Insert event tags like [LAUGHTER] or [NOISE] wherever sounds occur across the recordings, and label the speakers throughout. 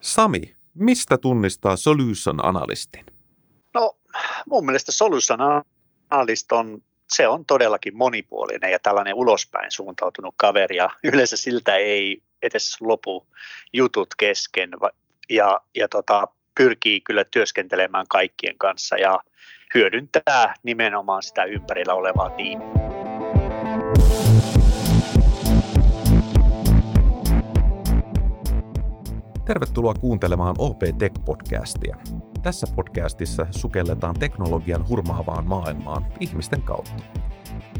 Speaker 1: Sami, mistä tunnistaa solution analystin?
Speaker 2: No mun mielestä solution analyst on, se on todellakin monipuolinen ja tällainen ulospäin suuntautunut kaveri ja [LAUGHS] yleensä siltä ei edes lopu jutut kesken ja, ja tota, pyrkii kyllä työskentelemään kaikkien kanssa ja hyödyntää nimenomaan sitä ympärillä olevaa tiimiä.
Speaker 1: Tervetuloa kuuntelemaan OP Tech-podcastia. Tässä podcastissa sukelletaan teknologian hurmaavaan maailmaan ihmisten kautta.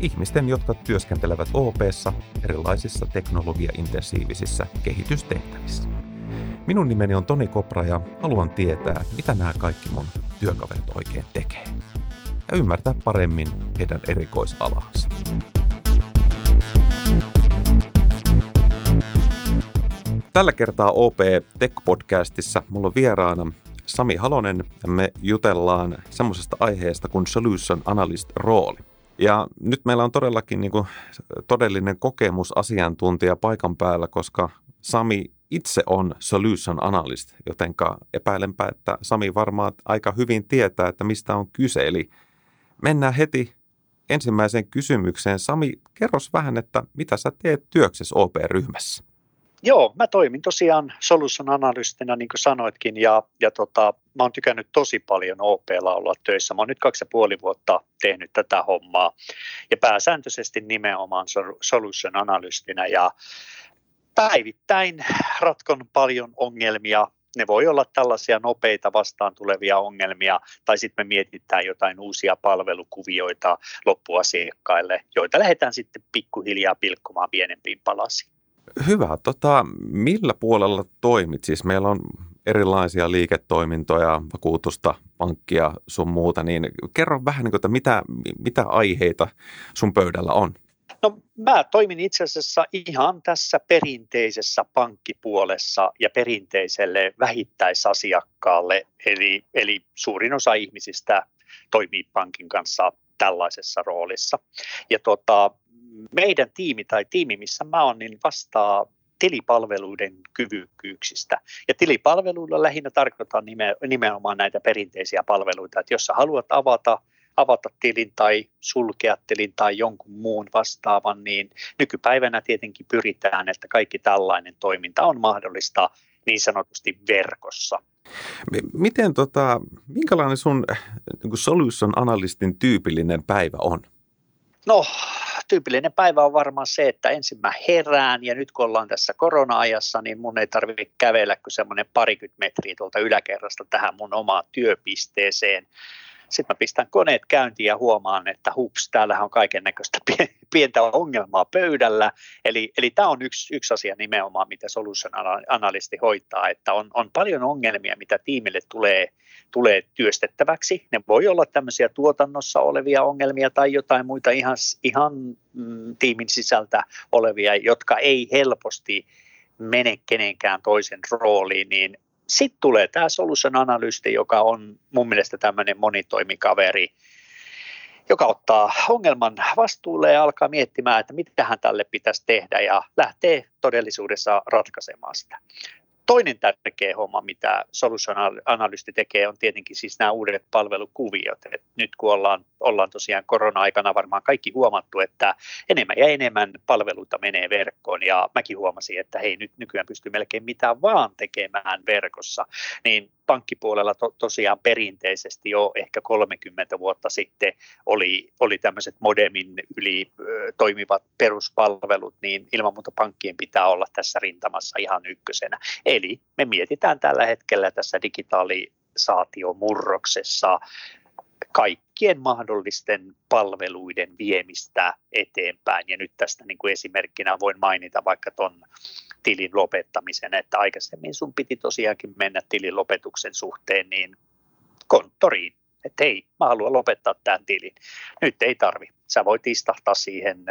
Speaker 1: Ihmisten, jotka työskentelevät OPssa erilaisissa teknologiaintensiivisissä kehitystehtävissä. Minun nimeni on Toni Kopra ja haluan tietää, mitä nämä kaikki mun työkaverit oikein tekee. Ja ymmärtää paremmin heidän erikoisalaansa. Tällä kertaa OP Tech-podcastissa mulla on vieraana Sami Halonen ja me jutellaan semmoisesta aiheesta kuin Solution Analyst rooli. Ja nyt meillä on todellakin niin kuin todellinen kokemus asiantuntija paikan päällä, koska Sami itse on solution analyst, jotenka epäilenpä, että Sami varmaan aika hyvin tietää, että mistä on kyse. Eli mennään heti ensimmäiseen kysymykseen. Sami, kerros vähän, että mitä sä teet työksessä OP-ryhmässä?
Speaker 2: Joo, mä toimin tosiaan solution analystina, niin kuin sanoitkin, ja, ja tota, mä oon tykännyt tosi paljon OPlla olla töissä. Mä oon nyt kaksi ja puoli vuotta tehnyt tätä hommaa, ja pääsääntöisesti nimenomaan solution analystina, ja päivittäin ratkon paljon ongelmia, ne voi olla tällaisia nopeita vastaan tulevia ongelmia, tai sitten me mietitään jotain uusia palvelukuvioita loppuasiakkaille, joita lähdetään sitten pikkuhiljaa pilkkomaan pienempiin palasiin.
Speaker 1: Hyvä. Tota, millä puolella toimit? Siis meillä on erilaisia liiketoimintoja, vakuutusta, pankkia, sun muuta, niin kerro vähän, niin kuin, että mitä, mitä aiheita sun pöydällä on?
Speaker 2: No mä toimin itse asiassa ihan tässä perinteisessä pankkipuolessa ja perinteiselle vähittäisasiakkaalle, eli, eli suurin osa ihmisistä toimii pankin kanssa tällaisessa roolissa. Ja tota, meidän tiimi tai tiimi, missä mä oon, niin vastaa tilipalveluiden kyvykkyyksistä. Ja tilipalveluilla lähinnä tarkoitan nimenomaan näitä perinteisiä palveluita, että jos sä haluat avata avata tilin tai sulkea tilin tai jonkun muun vastaavan, niin nykypäivänä tietenkin pyritään, että kaikki tällainen toiminta on mahdollista niin sanotusti verkossa.
Speaker 1: Miten tota, minkälainen sun niin solution analystin tyypillinen päivä on?
Speaker 2: No, tyypillinen päivä on varmaan se, että ensin mä herään ja nyt kun ollaan tässä korona-ajassa, niin mun ei tarvitse kävellä kuin semmoinen parikymmentä metriä tuolta yläkerrasta tähän mun omaan työpisteeseen. Sitten mä pistän koneet käyntiin ja huomaan, että hups, täällähän on kaiken näköistä [LAUGHS] pientä ongelmaa pöydällä. Eli, eli tämä on yksi, yksi asia nimenomaan, mitä solution analysti hoitaa, että on, on paljon ongelmia, mitä tiimille tulee, tulee työstettäväksi. Ne voi olla tämmöisiä tuotannossa olevia ongelmia tai jotain muita ihan, ihan mm, tiimin sisältä olevia, jotka ei helposti mene kenenkään toisen rooliin, niin sitten tulee tämä solution analysti, joka on mun mielestä tämmöinen monitoimikaveri, joka ottaa ongelman vastuulle ja alkaa miettimään, että mitä hän tälle pitäisi tehdä ja lähtee todellisuudessa ratkaisemaan sitä. Toinen tärkeä homma, mitä solution analysti tekee, on tietenkin siis nämä uudet palvelukuviot. Et nyt kun ollaan, ollaan tosiaan korona-aikana varmaan kaikki huomattu, että enemmän ja enemmän palveluita menee verkkoon ja mäkin huomasin, että hei nyt nykyään pystyy melkein mitä vaan tekemään verkossa, niin pankkipuolella to, tosiaan perinteisesti jo ehkä 30 vuotta sitten oli, oli tämmöiset modemin yli ö, toimivat peruspalvelut, niin ilman muuta pankkien pitää olla tässä rintamassa ihan ykkösenä. Eli me mietitään tällä hetkellä tässä digitalisaatiomurroksessa kaikkien mahdollisten palveluiden viemistä eteenpäin. Ja nyt tästä niin kuin esimerkkinä voin mainita vaikka tuon tilin lopettamisen, että aikaisemmin sun piti tosiaankin mennä tilin lopetuksen suhteen niin konttoriin, että hei, mä haluan lopettaa tämän tilin. Nyt ei tarvi. Sä voit istahtaa siihen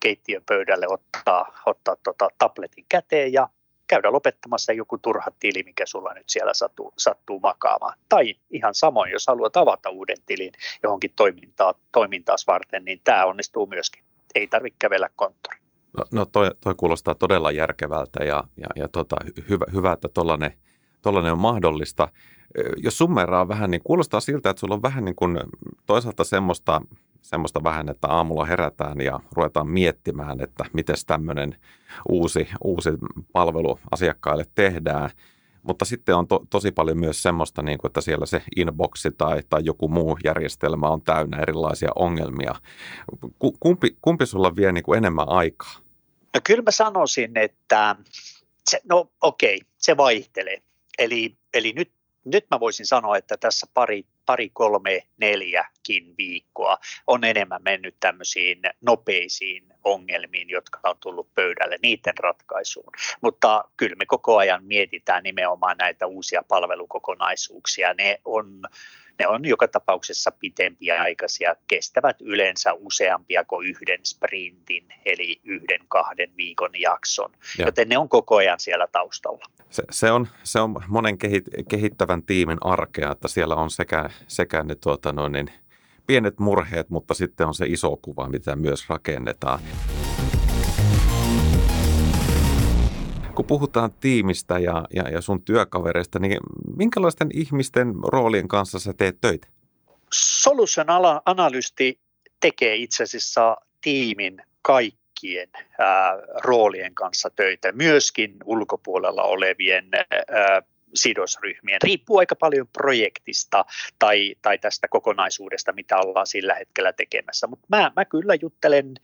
Speaker 2: keittiön pöydälle, ottaa, ottaa tota tabletin käteen ja käydä lopettamassa joku turha tili, mikä sulla nyt siellä sattuu, sattuu makaamaan. Tai ihan samoin, jos haluat avata uuden tilin johonkin toimintaa, toimintaas varten, niin tämä onnistuu myöskin. Ei tarvitse kävellä konttori.
Speaker 1: No, no toi, toi kuulostaa todella järkevältä ja, ja, ja tota, hyvä, hyvä, että tuollainen on mahdollista. Jos summeraa vähän, niin kuulostaa siltä, että sulla on vähän niin kuin toisaalta semmoista, semmoista vähän, että aamulla herätään ja ruvetaan miettimään, että miten tämmöinen uusi, uusi palvelu asiakkaille tehdään – mutta sitten on to, tosi paljon myös semmoista, niin kuin, että siellä se inboxi tai, tai joku muu järjestelmä on täynnä erilaisia ongelmia. Kumpi, kumpi sulla vie niin kuin enemmän aikaa?
Speaker 2: No kyllä mä sanoisin, että se, no okei, okay, se vaihtelee. Eli, eli nyt, nyt mä voisin sanoa, että tässä pari pari, kolme, neljäkin viikkoa on enemmän mennyt tämmöisiin nopeisiin ongelmiin, jotka on tullut pöydälle, niiden ratkaisuun. Mutta kyllä me koko ajan mietitään nimenomaan näitä uusia palvelukokonaisuuksia. Ne on ne on joka tapauksessa pitempiä aikaisia, kestävät yleensä useampia kuin yhden sprintin, eli yhden kahden viikon jakson, ja. joten ne on koko ajan siellä taustalla.
Speaker 1: Se, se, on, se on monen kehit, kehittävän tiimin arkea, että siellä on sekä, sekä ne tuota, no niin, pienet murheet, mutta sitten on se iso kuva, mitä myös rakennetaan. Kun puhutaan tiimistä ja, ja, ja sun työkavereista, niin minkälaisten ihmisten roolien kanssa sä teet töitä?
Speaker 2: Solution analysti tekee itse asiassa tiimin kaikkien ää, roolien kanssa töitä, myöskin ulkopuolella olevien ää, sidosryhmien. Riippuu aika paljon projektista tai, tai tästä kokonaisuudesta, mitä ollaan sillä hetkellä tekemässä. Mutta mä, mä kyllä juttelen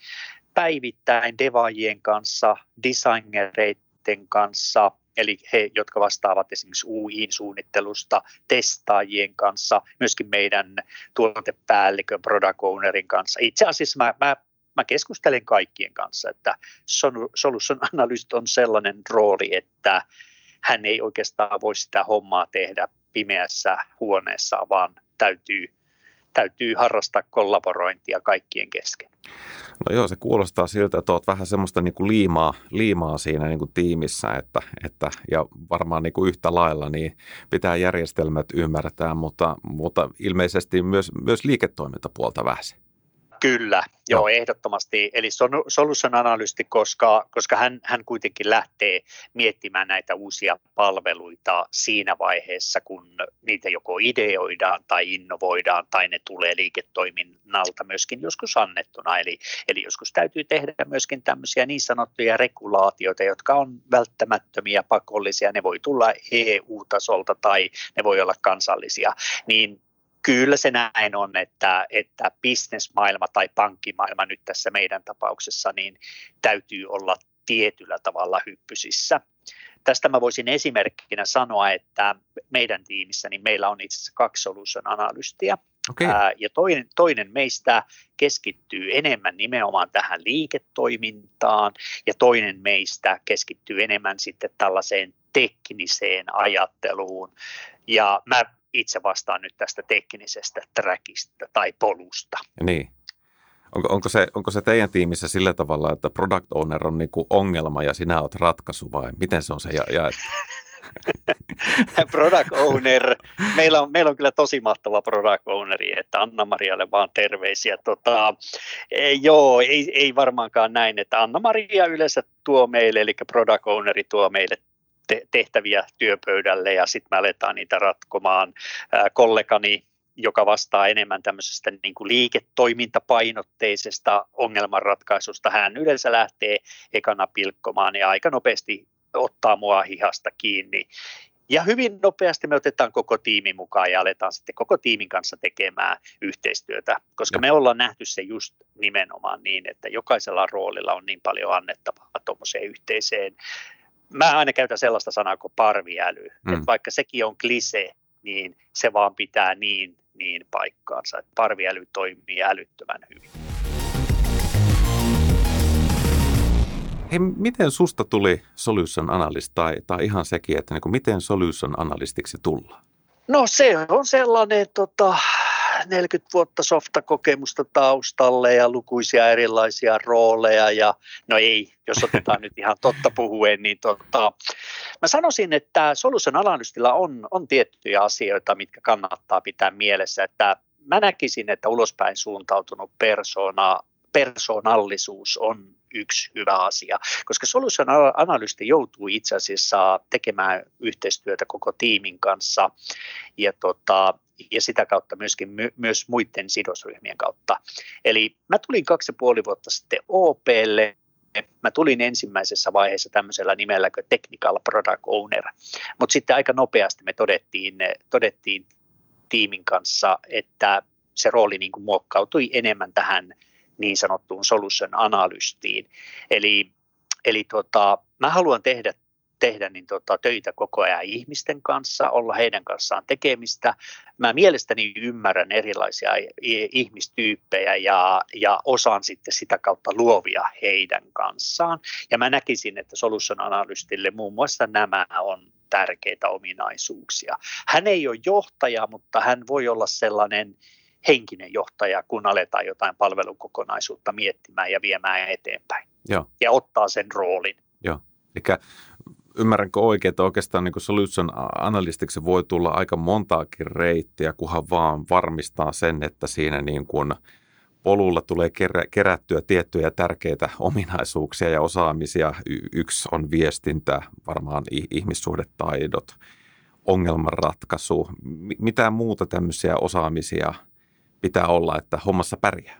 Speaker 2: päivittäin devaajien kanssa, designereiden kanssa, eli he, jotka vastaavat esimerkiksi UI-suunnittelusta, testaajien kanssa, myöskin meidän tuotepäällikön, product ownerin kanssa. Itse asiassa mä, mä, mä keskustelen kaikkien kanssa, että solution [LAUGHS] analyst on sellainen rooli, että hän ei oikeastaan voi sitä hommaa tehdä pimeässä huoneessa, vaan täytyy, täytyy harrastaa kollaborointia kaikkien kesken.
Speaker 1: No joo, se kuulostaa siltä, että olet vähän semmoista niin kuin liimaa, liimaa siinä niin kuin tiimissä, että, että, ja varmaan niin kuin yhtä lailla niin pitää järjestelmät ymmärtää, mutta, mutta ilmeisesti myös, myös liiketoimintapuolta vähän.
Speaker 2: Kyllä, joo, ehdottomasti. Eli solution analysti, koska, koska hän, hän kuitenkin lähtee miettimään näitä uusia palveluita siinä vaiheessa, kun niitä joko ideoidaan tai innovoidaan tai ne tulee liiketoiminnalta myöskin joskus annettuna. Eli, eli joskus täytyy tehdä myöskin tämmöisiä niin sanottuja regulaatioita, jotka on välttämättömiä, pakollisia. Ne voi tulla EU-tasolta tai ne voi olla kansallisia. Niin kyllä se näin on, että, että bisnesmaailma tai pankkimaailma nyt tässä meidän tapauksessa niin täytyy olla tietyllä tavalla hyppysissä. Tästä mä voisin esimerkkinä sanoa, että meidän tiimissä niin meillä on itse asiassa kaksi solution analystia. Okay. ja toinen, toinen meistä keskittyy enemmän nimenomaan tähän liiketoimintaan ja toinen meistä keskittyy enemmän sitten tällaiseen tekniseen ajatteluun. Ja mä itse vastaan nyt tästä teknisestä trackista tai polusta.
Speaker 1: Niin. Onko, onko, se, onko se teidän tiimissä sillä tavalla, että product owner on niin ongelma ja sinä olet ratkaisu vai miten se on se ja, ja [LAUGHS]
Speaker 2: product owner. Meillä on, meillä on kyllä tosi mahtava product owneri, että Anna-Marialle vaan terveisiä. Tota, ei, joo, ei, ei varmaankaan näin, että Anna-Maria yleensä tuo meille, eli product owneri tuo meille tehtäviä työpöydälle ja sitten me aletaan niitä ratkomaan. kollegani joka vastaa enemmän tämmöisestä niin kuin liiketoimintapainotteisesta ongelmanratkaisusta. Hän yleensä lähtee ekana pilkkomaan ja aika nopeasti ottaa mua hihasta kiinni. Ja hyvin nopeasti me otetaan koko tiimi mukaan ja aletaan sitten koko tiimin kanssa tekemään yhteistyötä, koska me ollaan nähty se just nimenomaan niin, että jokaisella roolilla on niin paljon annettavaa tuommoiseen yhteiseen mä aina käytän sellaista sanaa kuin parviäly. Mm. Että vaikka sekin on klise, niin se vaan pitää niin, niin paikkaansa. Että parviäly toimii älyttömän hyvin.
Speaker 1: Hei, miten susta tuli solution analyst tai, tai ihan sekin, että niin kuin, miten solution analystiksi tullaan?
Speaker 2: No se on sellainen tota, 40 vuotta softakokemusta taustalle ja lukuisia erilaisia rooleja ja no ei, jos otetaan nyt ihan totta puhuen, niin tota, mä sanoisin, että solution analystilla on, on tiettyjä asioita, mitkä kannattaa pitää mielessä, että mä näkisin, että ulospäin suuntautunut persona persoonallisuus on yksi hyvä asia, koska solution analyysti joutuu itse asiassa tekemään yhteistyötä koko tiimin kanssa ja, tota, ja sitä kautta myöskin my, myös muiden sidosryhmien kautta. Eli mä tulin kaksi ja puoli vuotta sitten OPlle, Mä tulin ensimmäisessä vaiheessa tämmöisellä nimellä kuin Technical Product Owner, mutta sitten aika nopeasti me todettiin, todettiin tiimin kanssa, että se rooli niin kuin muokkautui enemmän tähän niin sanottuun solution analystiin. Eli, eli tota, mä haluan tehdä tehdä niin tota, töitä koko ajan ihmisten kanssa, olla heidän kanssaan tekemistä. Mä mielestäni ymmärrän erilaisia ihmistyyppejä ja, ja osaan sitten sitä kautta luovia heidän kanssaan. Ja mä näkisin, että solution analystille muun muassa nämä on tärkeitä ominaisuuksia. Hän ei ole johtaja, mutta hän voi olla sellainen henkinen johtaja, kun aletaan jotain palvelukokonaisuutta miettimään ja viemään eteenpäin. Joo. Ja ottaa sen roolin.
Speaker 1: Joo. Eli ymmärränkö oikein, että oikeastaan niin solution analystiksi voi tulla aika montaakin reittiä, kunhan vaan varmistaa sen, että siinä niin kuin polulla tulee kerä, kerättyä tiettyjä tärkeitä ominaisuuksia ja osaamisia. Yksi on viestintä, varmaan ihmissuhdetaidot, ongelmanratkaisu. Mitä muuta tämmöisiä osaamisia pitää olla, että hommassa pärjää?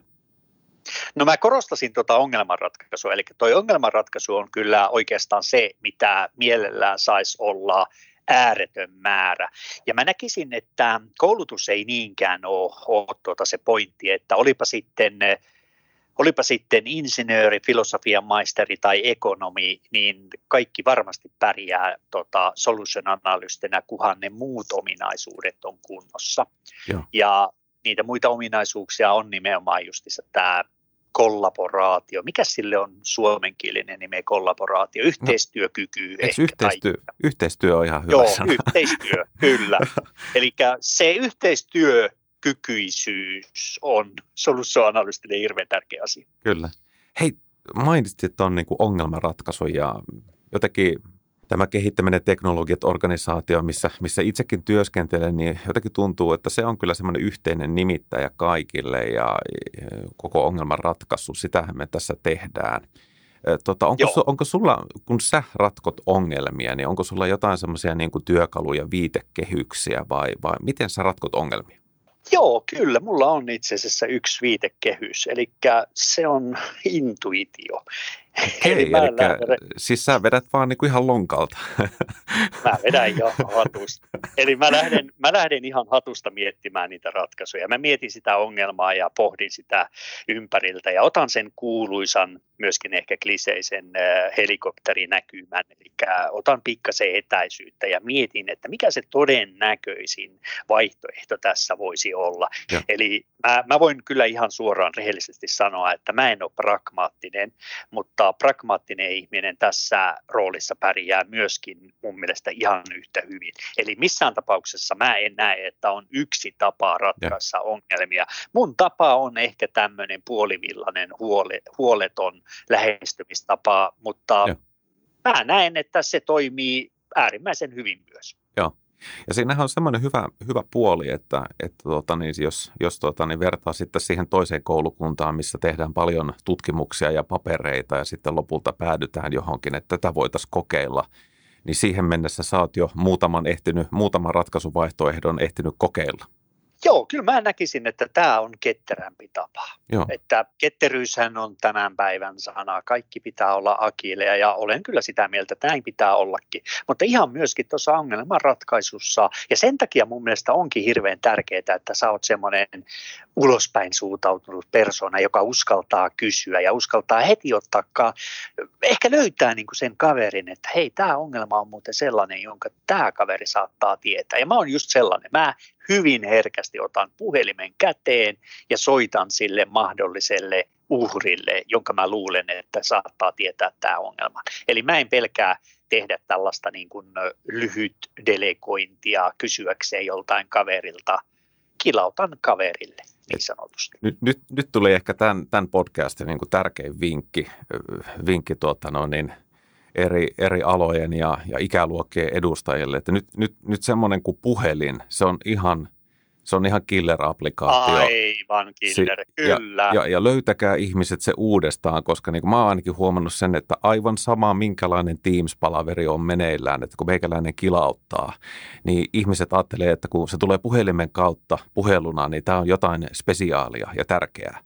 Speaker 2: No mä korostasin tuota ongelmanratkaisua, eli toi ongelmanratkaisu on kyllä oikeastaan se, mitä mielellään saisi olla ääretön määrä. Ja mä näkisin, että koulutus ei niinkään ole, ole tuota se pointti, että olipa sitten olipa sitten insinööri, filosofian maisteri tai ekonomi, niin kaikki varmasti pärjää tota, solution analystinä, kunhan ne muut ominaisuudet on kunnossa. Joo. Ja niitä muita ominaisuuksia on nimenomaan just tämä kollaboraatio. Mikä sille on suomenkielinen nimi kollaboraatio? Yhteistyökyky no,
Speaker 1: ehkä. Yhteistyö, tai... yhteistyö on ihan hyvä
Speaker 2: Joo, sana. yhteistyö, kyllä. [LAUGHS] Eli se yhteistyökykyisyys on solutionalystille hirveän tärkeä asia.
Speaker 1: Kyllä. Hei, mainitsit tuon niin ongelmanratkaisu ja jotenkin tämä kehittäminen teknologiat organisaatio, missä, missä itsekin työskentelen, niin jotenkin tuntuu, että se on kyllä semmoinen yhteinen nimittäjä kaikille ja koko ongelman ratkaisu, sitähän me tässä tehdään. Tota, onko, su, onko sulla, kun sä ratkot ongelmia, niin onko sulla jotain semmoisia niin työkaluja, viitekehyksiä vai, vai miten sä ratkot ongelmia?
Speaker 2: Joo, kyllä. Mulla on itse asiassa yksi viitekehys, eli se on [LAUGHS] intuitio.
Speaker 1: Hei, eli, eli siis sä vedät vaan niin kuin ihan lonkalta. [LAUGHS]
Speaker 2: Mä vedän jo hatusta. Eli mä lähden, mä lähden ihan hatusta miettimään niitä ratkaisuja. Mä mietin sitä ongelmaa ja pohdin sitä ympäriltä ja otan sen kuuluisan, myöskin ehkä kliseisen äh, helikopterinäkymän. Eli otan pikkasen etäisyyttä ja mietin, että mikä se todennäköisin vaihtoehto tässä voisi olla. Ja. Eli mä, mä voin kyllä ihan suoraan rehellisesti sanoa, että mä en ole pragmaattinen, mutta pragmaattinen ihminen tässä roolissa pärjää myöskin mun mielestä ihan yhtä hyvin. Eli missään tapauksessa mä en näe, että on yksi tapa ratkaista ja. ongelmia. Mun tapa on ehkä tämmöinen puolivillainen, huole, huoleton lähestymistapa, mutta ja. mä näen, että se toimii äärimmäisen hyvin myös.
Speaker 1: Joo. Ja siinähän on semmoinen hyvä, hyvä puoli, että, että tuota, niin jos, jos tuota, niin vertaa sitten siihen toiseen koulukuntaan, missä tehdään paljon tutkimuksia ja papereita ja sitten lopulta päädytään johonkin, että tätä voitaisiin kokeilla, niin siihen mennessä sä oot jo muutaman, ehtinyt, muutaman ratkaisuvaihtoehdon ehtinyt kokeilla.
Speaker 2: Joo, kyllä mä näkisin, että tämä on ketterämpi tapa. Joo. Että ketteryyshän on tämän päivän sana. Kaikki pitää olla akiileja ja olen kyllä sitä mieltä, että näin pitää ollakin. Mutta ihan myöskin tuossa ongelmanratkaisussa ja sen takia mun mielestä onkin hirveän tärkeää, että sä oot semmoinen ulospäin suutautunut persona, joka uskaltaa kysyä ja uskaltaa heti ottaa, ehkä löytää niin kuin sen kaverin, että hei, tämä ongelma on muuten sellainen, jonka tämä kaveri saattaa tietää. Ja mä oon just sellainen. Mä hyvin herkästi otan puhelimen käteen ja soitan sille mahdolliselle uhrille, jonka mä luulen, että saattaa tietää tämä ongelma. Eli mä en pelkää tehdä tällaista niin kuin lyhyt delegointia kysyäkseen joltain kaverilta. Kilautan kaverille niin sanotusti.
Speaker 1: Nyt, nyt, nyt tuli ehkä tämän, tämän podcastin niin kuin tärkein vinkki, vinkki tuota, no niin, eri, eri alojen ja, ja ikäluokkien edustajille. Että nyt, nyt, nyt semmoinen kuin puhelin, se on ihan – Se on ihan killer-applikaatio.
Speaker 2: Aivan killer, si- kyllä.
Speaker 1: Ja, ja, ja löytäkää ihmiset se uudestaan, koska niin kuin mä oon ainakin huomannut sen, että aivan sama minkälainen Teams-palaveri on meneillään, että kun meikäläinen kilauttaa, niin ihmiset ajattelee, että kun se tulee puhelimen kautta puheluna, niin tämä on jotain spesiaalia ja tärkeää.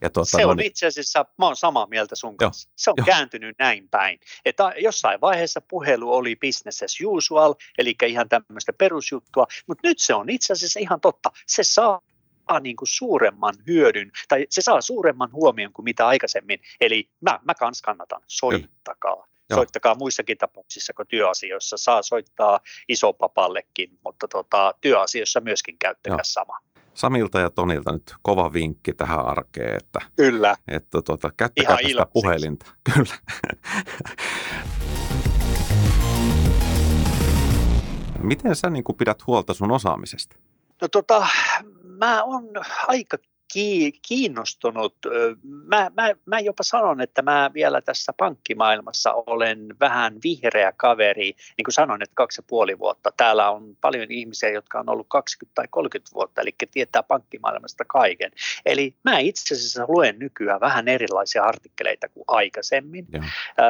Speaker 2: Ja tuota, se on no, itse asiassa, mä oon samaa mieltä sun kanssa. Se on jo. kääntynyt näin päin. Että jossain vaiheessa puhelu oli business as usual, eli ihan tämmöistä perusjuttua, mutta nyt se on itse asiassa ihan totta. Se saa niin kuin suuremman hyödyn, tai se saa suuremman huomion kuin mitä aikaisemmin. Eli mä, mä kans kannatan, soittakaa. Joo. Soittakaa muissakin tapauksissa kuin työasioissa. Saa soittaa isopapallekin, mutta tota, työasioissa myöskin käyttäkää Joo. sama.
Speaker 1: Samilta ja Tonilta nyt kova vinkki tähän arkeen, että,
Speaker 2: Kyllä.
Speaker 1: että tuota, käyttäkää sitä puhelinta. [LAUGHS] Kyllä. Miten sä niin pidät huolta sun osaamisesta?
Speaker 2: No tota, mä oon aika kiinnostunut. Mä, mä, mä jopa sanon, että mä vielä tässä pankkimaailmassa olen vähän vihreä kaveri. Niin kuin sanoin, että kaksi ja puoli vuotta. Täällä on paljon ihmisiä, jotka on ollut 20 tai 30 vuotta, eli tietää pankkimaailmasta kaiken. Eli mä itse asiassa luen nykyään vähän erilaisia artikkeleita kuin aikaisemmin. Ja.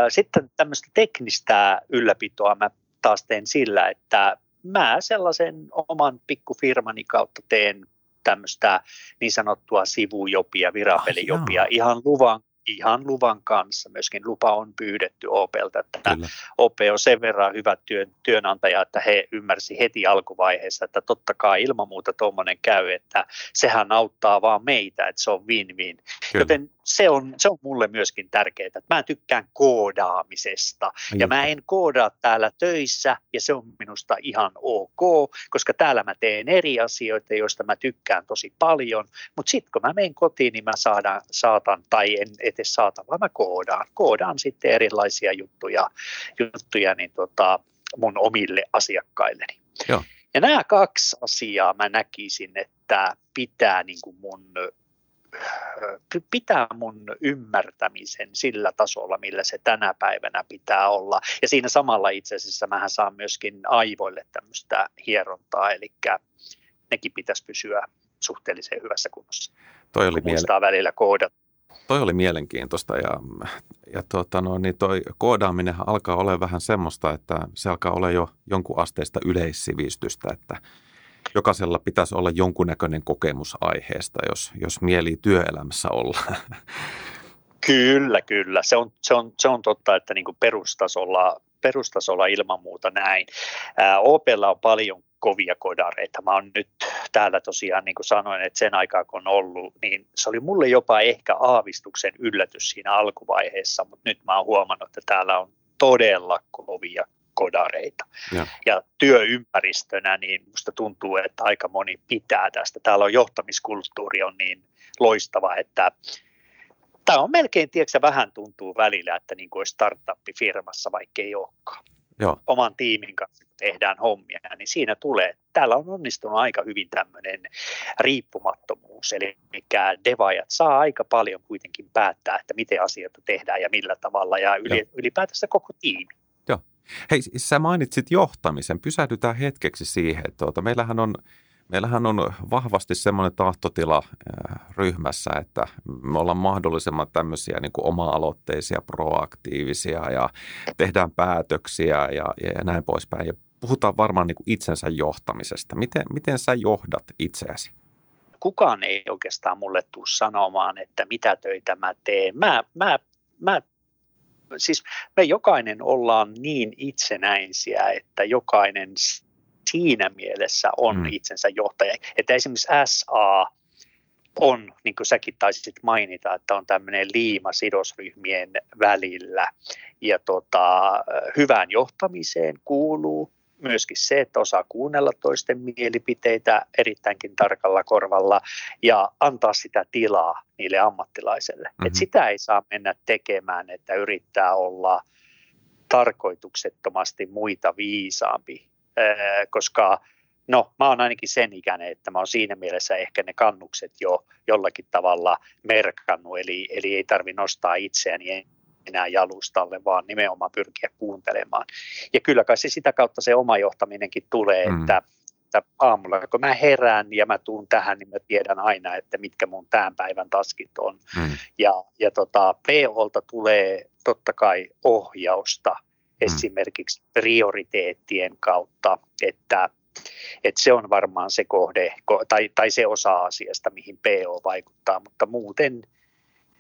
Speaker 2: Sitten tämmöistä teknistä ylläpitoa mä taas teen sillä, että mä sellaisen oman pikkufirmani kautta teen tämmöistä niin sanottua sivujopia, virapelijopia, ah, ihan luvan ihan luvan kanssa. Myöskin lupa on pyydetty OPelta, että Kyllä. OP on sen verran hyvä työn, työnantaja, että he ymmärsi heti alkuvaiheessa, että totta kai ilman muuta tuommoinen käy, että sehän auttaa vaan meitä, että se on win-win. Kyllä. Joten se on, se on mulle myöskin tärkeää, mä tykkään koodaamisesta ja mä en koodaa täällä töissä ja se on minusta ihan ok, koska täällä mä teen eri asioita, joista mä tykkään tosi paljon, mutta sitten kun mä menen kotiin, niin mä saadaan, saatan tai en edes saata, vaan mä koodaan. Koodaan sitten erilaisia juttuja, juttuja niin tota, mun omille asiakkailleni. Joo. Ja nämä kaksi asiaa mä näkisin, että pitää niin kuin mun pitää mun ymmärtämisen sillä tasolla, millä se tänä päivänä pitää olla. Ja siinä samalla itse asiassa mähän saan myöskin aivoille tämmöistä hierontaa, eli nekin pitäisi pysyä suhteellisen hyvässä kunnossa.
Speaker 1: Toi oli
Speaker 2: miele- välillä koodat.
Speaker 1: Toi oli mielenkiintoista ja, ja tuota, no, niin toi koodaaminen alkaa olla vähän semmoista, että se alkaa olla jo jonkun asteista yleissivistystä, että jokaisella pitäisi olla jonkunnäköinen kokemus aiheesta, jos, jos mieli työelämässä olla.
Speaker 2: Kyllä, kyllä. Se on, se on, se on totta, että niin perustasolla, perustasolla ilman muuta näin. Ää, on paljon kovia kodareita. Mä oon nyt täällä tosiaan, niin kuin sanoin, että sen aikaa kun on ollut, niin se oli mulle jopa ehkä aavistuksen yllätys siinä alkuvaiheessa, mutta nyt mä oon huomannut, että täällä on todella kovia kodareita. Ja. ja työympäristönä niin musta tuntuu, että aika moni pitää tästä. Täällä on johtamiskulttuuri on niin loistava, että tämä on melkein, tiedätkö, vähän tuntuu välillä, että niin kuin olisi startup-firmassa, vaikka ei olekaan. Joo. Oman tiimin kanssa tehdään hommia, niin siinä tulee, täällä on onnistunut aika hyvin tämmöinen riippumattomuus, eli mikä devaajat saa aika paljon kuitenkin päättää, että miten asioita tehdään ja millä tavalla, ja ylipäätänsä koko tiimi.
Speaker 1: Hei, sä mainitsit johtamisen. Pysähdytään hetkeksi siihen. Tuota, meillähän, on, meillähän on vahvasti semmoinen tahtotila äh, ryhmässä, että me ollaan mahdollisimman tämmöisiä niin kuin oma-aloitteisia, proaktiivisia ja tehdään päätöksiä ja, ja näin poispäin. Ja puhutaan varmaan niin kuin itsensä johtamisesta. Miten, miten sä johdat itseäsi?
Speaker 2: Kukaan ei oikeastaan mulle tule sanomaan, että mitä töitä mä teen. Mä, mä, mä siis me jokainen ollaan niin itsenäisiä, että jokainen siinä mielessä on mm. itsensä johtaja. Että esimerkiksi SA on, niin kuin säkin taisit mainita, että on tämmöinen liima sidosryhmien välillä. Ja tota, hyvään johtamiseen kuuluu myöskin se, että osaa kuunnella toisten mielipiteitä erittäinkin tarkalla korvalla ja antaa sitä tilaa niille ammattilaisille. Mm-hmm. Et sitä ei saa mennä tekemään, että yrittää olla tarkoituksettomasti muita viisaampi, koska no mä oon ainakin sen ikäinen, että mä oon siinä mielessä ehkä ne kannukset jo jollakin tavalla merkannut, eli, eli ei tarvi nostaa itseäni enää jalustalle, vaan nimenomaan pyrkiä kuuntelemaan. Ja kyllä kai se sitä kautta se oma johtaminenkin tulee, mm. että että aamulla kun mä herään ja mä tuun tähän, niin mä tiedän aina, että mitkä mun tämän päivän taskit on. Hmm. Ja, ja tota, POlta tulee totta kai ohjausta hmm. esimerkiksi prioriteettien kautta, että että se on varmaan se kohde tai, tai se osa asiasta, mihin PO vaikuttaa, mutta muuten,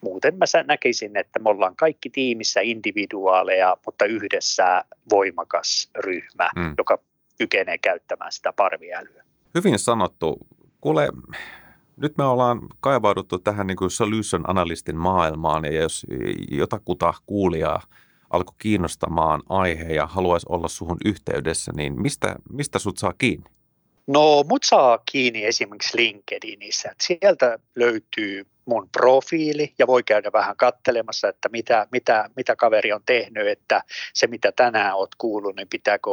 Speaker 2: muuten mä näkisin, että me ollaan kaikki tiimissä individuaaleja, mutta yhdessä voimakas ryhmä, mm. joka kykenee käyttämään sitä parviälyä.
Speaker 1: Hyvin sanottu. Kuule, nyt me ollaan kaivauduttu tähän niin kuin solution analystin maailmaan ja jos jotakuta kuulijaa alkoi kiinnostamaan aihe ja haluaisi olla suhun yhteydessä, niin mistä, mistä sut saa kiinni?
Speaker 2: No, mut saa kiinni esimerkiksi LinkedInissä. Sieltä löytyy mun profiili ja voi käydä vähän kattelemassa, että mitä, mitä, mitä kaveri on tehnyt, että se mitä tänään oot kuullut, niin pitääkö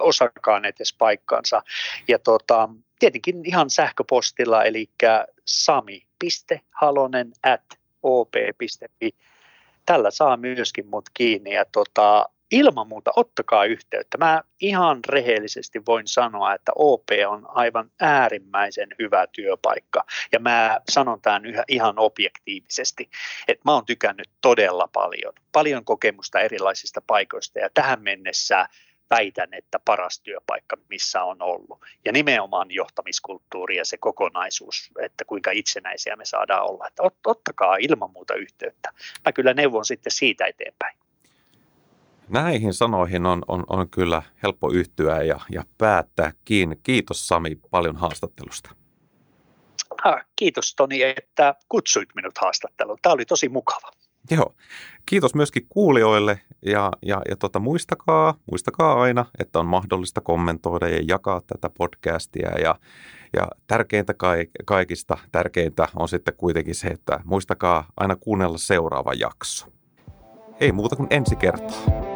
Speaker 2: osakaan edes paikkansa. Ja tota, tietenkin ihan sähköpostilla, eli sami.halonen at op.fi. Tällä saa myöskin mut kiinni ja tota, ilman muuta ottakaa yhteyttä. Mä ihan rehellisesti voin sanoa, että OP on aivan äärimmäisen hyvä työpaikka ja mä sanon tämän yhä ihan objektiivisesti, että mä oon tykännyt todella paljon, paljon kokemusta erilaisista paikoista ja tähän mennessä väitän, että paras työpaikka, missä on ollut. Ja nimenomaan johtamiskulttuuri ja se kokonaisuus, että kuinka itsenäisiä me saadaan olla. Että ottakaa ilman muuta yhteyttä. Mä kyllä neuvon sitten siitä eteenpäin.
Speaker 1: Näihin sanoihin on, on, on kyllä helppo yhtyä ja, ja päättää kiinni. Kiitos Sami paljon haastattelusta.
Speaker 2: Ah, kiitos Toni, että kutsuit minut haastatteluun. Tämä oli tosi mukava.
Speaker 1: Joo. Kiitos myöskin kuulijoille ja, ja, ja tota, muistakaa, muistakaa aina, että on mahdollista kommentoida ja jakaa tätä podcastia ja, ja tärkeintä kaikista, tärkeintä on sitten kuitenkin se, että muistakaa aina kuunnella seuraava jakso. Ei muuta kuin ensi kertaa.